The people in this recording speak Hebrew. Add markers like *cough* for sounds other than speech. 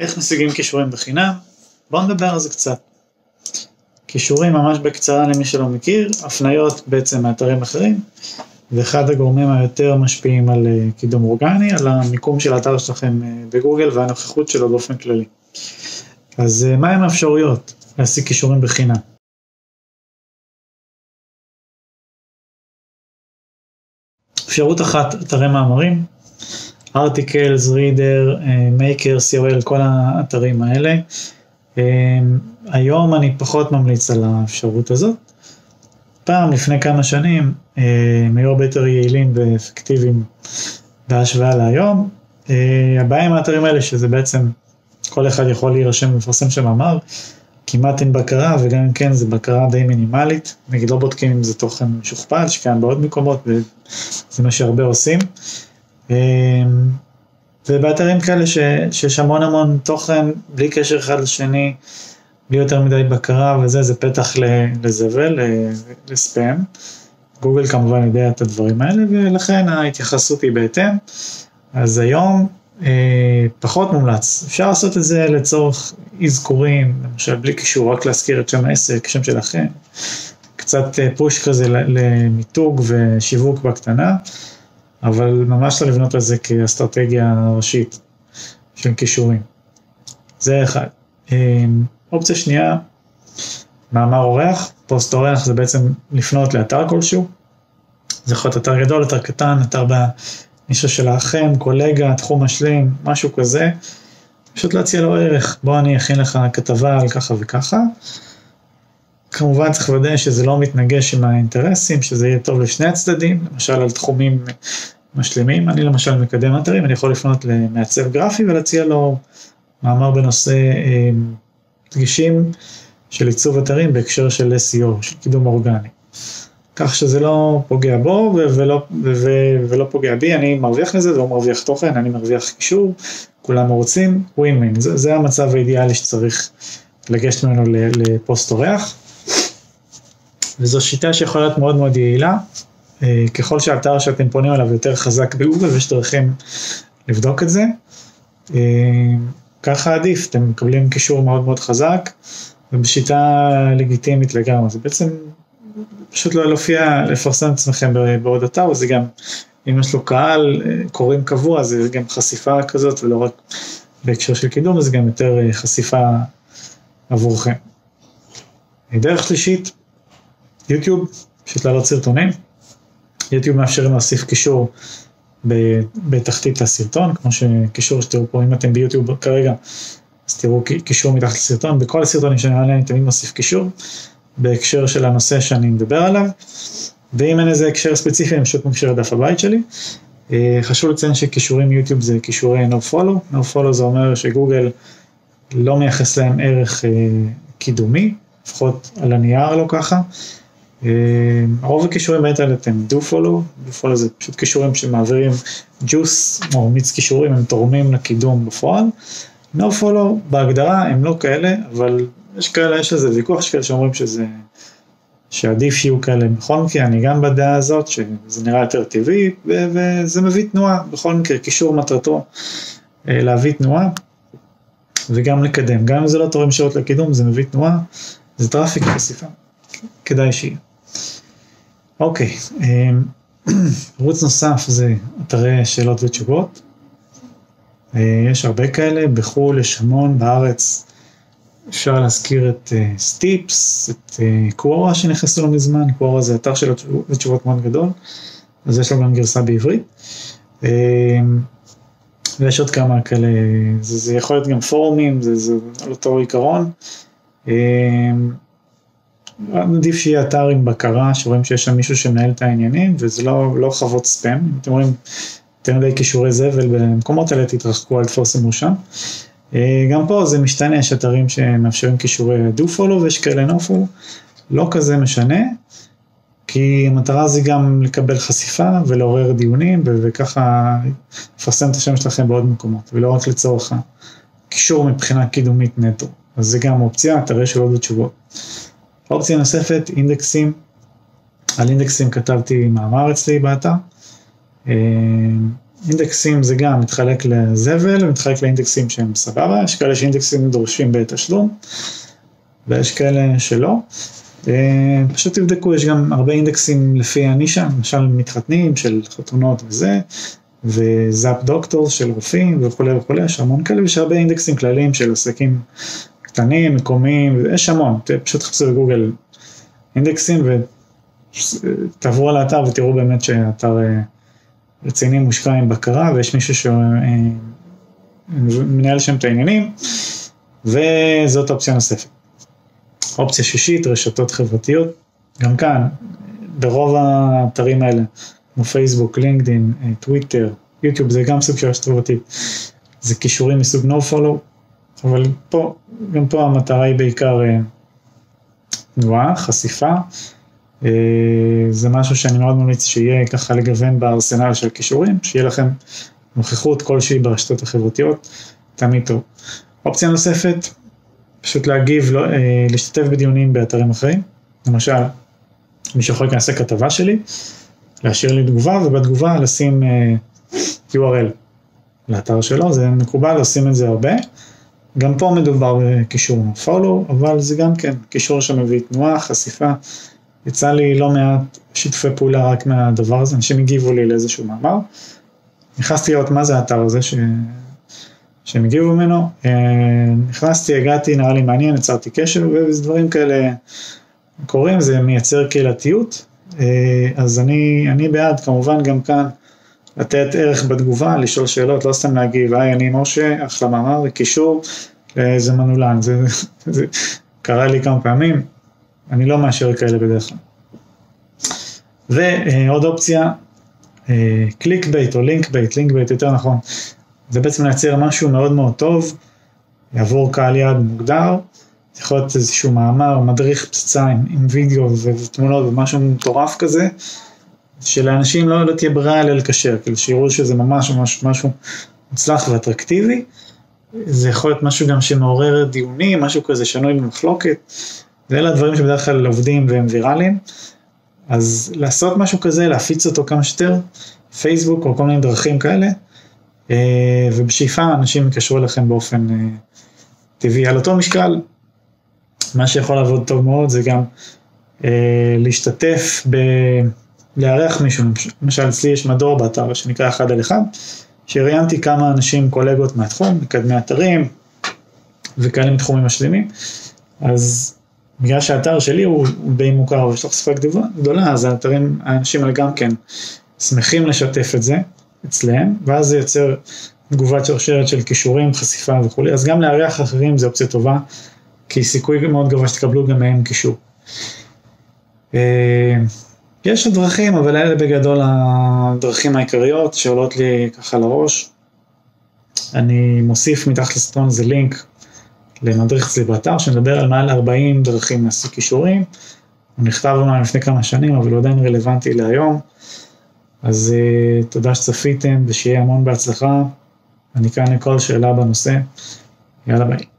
איך משיגים כישורים בחינם? בואו נדבר על זה קצת. כישורים ממש בקצרה למי שלא מכיר, הפניות בעצם מאתרים אחרים, ואחד הגורמים היותר משפיעים על אה, קידום אורגני, על המיקום של האתר שלכם אה, בגוגל והנוכחות שלו באופן כללי. אז אה, מהם האפשרויות להשיג כישורים בחינם? אפשרות אחת, אתרי מאמרים, ארטיקלס, רידר, מייקר, COL, כל האתרים האלה. היום אני פחות ממליץ על האפשרות הזאת. פעם, לפני כמה שנים, אה, הם היו הרבה יותר יעילים ואפקטיביים בהשוואה להיום. אה, הבעיה עם האתרים האלה שזה בעצם כל אחד יכול להירשם ולפרסם שם מאמר, כמעט אין בקרה וגם אם כן זה בקרה די מינימלית, נגיד לא בודקים אם זה תוכן משוכפל שקיים בעוד מקומות וזה מה שהרבה עושים. ובאתרים כאלה ש, שיש המון המון תוכן בלי קשר אחד לשני, בלי יותר מדי בקרה וזה, זה פתח לזבל, לספאם. גוגל כמובן יודע את הדברים האלה ולכן ההתייחסות היא בהתאם. אז היום אה, פחות מומלץ, אפשר לעשות את זה לצורך אזכורים, למשל בלי קישור, רק להזכיר את שם העסק, שם שלכם, קצת אה, פוש כזה למיתוג ושיווק בקטנה, אבל ממש לא לבנות על זה כאסטרטגיה ראשית של קישורים. זה אחד. אה, אופציה שנייה, מאמר אורח, פוסט אורח זה בעצם לפנות לאתר כלשהו, זה יכול להיות אתר גדול, אתר קטן, אתר בנישה של האחם, קולגה, תחום משלים, משהו כזה, פשוט להציע לו ערך, בוא אני אכין לך כתבה על ככה וככה. כמובן צריך לוודא שזה לא מתנגש עם האינטרסים, שזה יהיה טוב לשני הצדדים, למשל על תחומים משלימים, אני למשל מקדם אתרים, אני יכול לפנות למעצב גרפי ולהציע לו מאמר בנושא אה, דגשים של עיצוב אתרים בהקשר של SEO, של קידום אורגני. כך שזה לא פוגע בו ולא, ולא פוגע בי, אני מרוויח לזה, זה לא מרוויח תוכן, אני מרוויח קישור, כולם מרוצים, ווין ווין, זה, זה המצב האידיאלי שצריך לגשת ממנו לפוסט אורח. וזו שיטה שיכולה להיות מאוד מאוד יעילה, אה, ככל שהאתר שאתם פונים אליו יותר חזק בגוגל ויש דרכים לבדוק את זה. אה, ככה עדיף, אתם מקבלים קישור מאוד מאוד חזק ובשיטה לגיטימית לגמרי, זה בעצם פשוט לא להופיע, לפרסם את עצמכם בעוד אתר, וזה גם, אם יש לו קהל, קוראים קבוע, זה גם חשיפה כזאת, ולא רק בהקשר של קידום, זה גם יותר אה, חשיפה עבורכם. דרך שלישית, יוטיוב, פשוט להעלות סרטונים. יוטיוב מאפשרים להוסיף קישור בתחתית הסרטון, כמו שקישור שתראו פה, אם אתם ביוטיוב כרגע, אז תראו קישור מתחת לסרטון, בכל הסרטונים שאני מעלה אני תמיד מוסיף קישור, בהקשר של הנושא שאני מדבר עליו, ואם אין איזה הקשר ספציפי, אני פשוט מקשר לדף הבית שלי. אה, חשוב לציין שקישורים יוטיוב זה קישורי no follow, no follow זה אומר שגוגל לא מייחס להם ערך אה, קידומי, לפחות על הנייר לא ככה. אה, רוב הכישורים באינטרנט הם do follow, do follow זה פשוט כישורים שמעבירים juice או מיץ כישורים, הם תורמים לקידום בפועל. no follow בהגדרה הם לא כאלה, אבל יש כאלה, יש איזה ויכוח, יש כאלה שאומרים שזה, שעדיף שיהיו כאלה בכל מקרה, אני גם בדעה הזאת, שזה נראה יותר טבעי, וזה מביא תנועה, בכל מקרה, קישור מטרתו אה, להביא תנועה, וגם לקדם, גם אם זה לא תורם ישירות לקידום, זה מביא תנועה, זה traffic חשיפה, כדאי שיהיה. אוקיי, אה, *clears throat* ערוץ נוסף זה אתרי שאלות ותשובות. אה, יש הרבה כאלה, בחו"ל יש המון, בארץ אפשר להזכיר את אה, סטיפס, את אה, קוורה שנכנסו לא מזמן, קוורה זה אתר של התשובות מאוד גדול, אז יש לו גם גרסה בעברית. Uh, ויש עוד כמה כאלה, זה, זה יכול להיות גם פורומים, זה, זה על אותו עיקרון. עדיף שיהיה אתר עם בקרה, שרואים שיש שם מישהו שמנהל את העניינים, וזה לא, לא חוות ספאם, אם אתם רואים יותר מדי כישורי זבל במקומות האלה, תתרחקו, אל תפרסמו שם. אה, גם פה זה משתנה, יש אתרים שמאפשרים כישורי do follow ויש כאלה no follow, לא כזה משנה, כי המטרה זה גם לקבל חשיפה ולעורר דיונים וככה לפרסם את השם שלכם בעוד מקומות, ולא רק לצורך הקישור מבחינה קידומית נטו, אז זה גם אופציה, אתרי שאלות ותשובות. אופציה נוספת, אינדקסים, על אינדקסים כתבתי מאמר אצלי באתר, אה, אינדקסים זה גם מתחלק לזבל, מתחלק לאינדקסים שהם סבבה, יש כאלה שאינדקסים דורשים בתשלום, ויש כאלה שלא. אה, פשוט תבדקו, יש גם הרבה אינדקסים לפי הנישה, למשל מתחתנים של חתונות וזה, וזאפ דוקטור של רופאים וכולי וכולי, יש המון כאלה, ויש הרבה אינדקסים כלליים של עסקים קטנים, מקומיים, יש המון, פשוט תחפשו בגוגל אינדקסים ותעברו על האתר ותראו באמת שהאתר אה, רציני, מושקע עם בקרה, ויש מישהו שמנהל אה, שם את העניינים, וזאת אופציה נוספת. אופציה שישית, רשתות חברתיות, גם כאן, ברוב האתרים האלה, כמו פייסבוק, לינקדאין, אה, טוויטר, יוטיוב, זה גם סוג של רשת חברתית, זה כישורים מסוג no follow, אבל פה, גם פה המטרה היא בעיקר אה, תנועה, חשיפה, אה, זה משהו שאני מאוד ממליץ שיהיה ככה לגוון בארסנל של כישורים, שיהיה לכם נוכחות כלשהי ברשתות החברתיות, תמיד טוב. אופציה נוספת, פשוט להגיב, לא, אה, להשתתף בדיונים באתרים אחרים, למשל, מי שיכול להיכנס לכתבה שלי, להשאיר לי תגובה, ובתגובה לשים URL לאתר שלו, זה מקובל, עושים את זה הרבה. גם פה מדובר בקישור follow, אבל זה גם כן קישור שמביא תנועה, חשיפה. יצא לי לא מעט שיתופי פעולה רק מהדבר הזה, אנשים הגיבו לי לאיזשהו מאמר. נכנסתי לראות מה זה האתר הזה ש... שהם הגיבו ממנו, אה, נכנסתי, הגעתי, נראה לי מעניין, יצרתי קשר, ודברים כאלה קורים, זה מייצר קהילתיות, אה, אז אני, אני בעד, כמובן גם כאן, לתת ערך בתגובה, לשאול שאלות, לא סתם להגיב, היי, אני משה, אחלה מאמר, קישור, זה מנולן, זה, זה קרה לי כמה פעמים, אני לא מאשר כאלה בדרך כלל. ועוד אופציה, click bait או link bait, link bait יותר נכון, זה בעצם לייצר משהו מאוד מאוד טוב, עבור קהל יעד מוגדר, יכול להיות איזשהו מאמר, מדריך פצצה עם, עם וידאו ותמונות ומשהו מטורף כזה, שלאנשים לא, לא תהיה ברירה אלא לקשר, כאילו שיראו שזה ממש ממש משהו מוצלח ואטרקטיבי. זה יכול להיות משהו גם שמעורר דיונים, משהו כזה שנוי במחלוקת. ואלה הדברים שבדרך כלל עובדים והם ויראליים. אז לעשות משהו כזה, להפיץ אותו כמה שיותר, פייסבוק או כל מיני דרכים כאלה, אה, ובשאיפה אנשים יקשרו אליכם באופן אה, טבעי. על אותו משקל, מה שיכול לעבוד טוב מאוד זה גם אה, להשתתף ב... לארח מישהו, למשל אצלי יש מדור באתר שנקרא אחד על אחד, שראיינתי כמה אנשים, קולגות מהתחום, מקדמי אתרים וכאלה מתחומים משלימים, אז בגלל שהאתר שלי הוא, די מוכר ויש לו חשיפה גדולה, אז האתרים, האנשים האלה גם כן שמחים לשתף את זה אצלם, ואז זה יוצר תגובת שרשרת של כישורים, חשיפה וכולי, אז גם לארח אחרים זה אופציה טובה, כי סיכוי מאוד גבוה שתקבלו גם מהם קישור. יש עוד דרכים, אבל אלה בגדול הדרכים העיקריות שעולות לי ככה לראש. אני מוסיף מתחת לסרטון איזה לינק למדריך אצלי באתר שמדבר על מעל 40 דרכים להשיג כישורים. הוא נכתב אומנם לפני כמה שנים, אבל הוא עדיין רלוונטי להיום. אז uh, תודה שצפיתם ושיהיה המון בהצלחה. אני כאן לכל שאלה בנושא. יאללה ביי.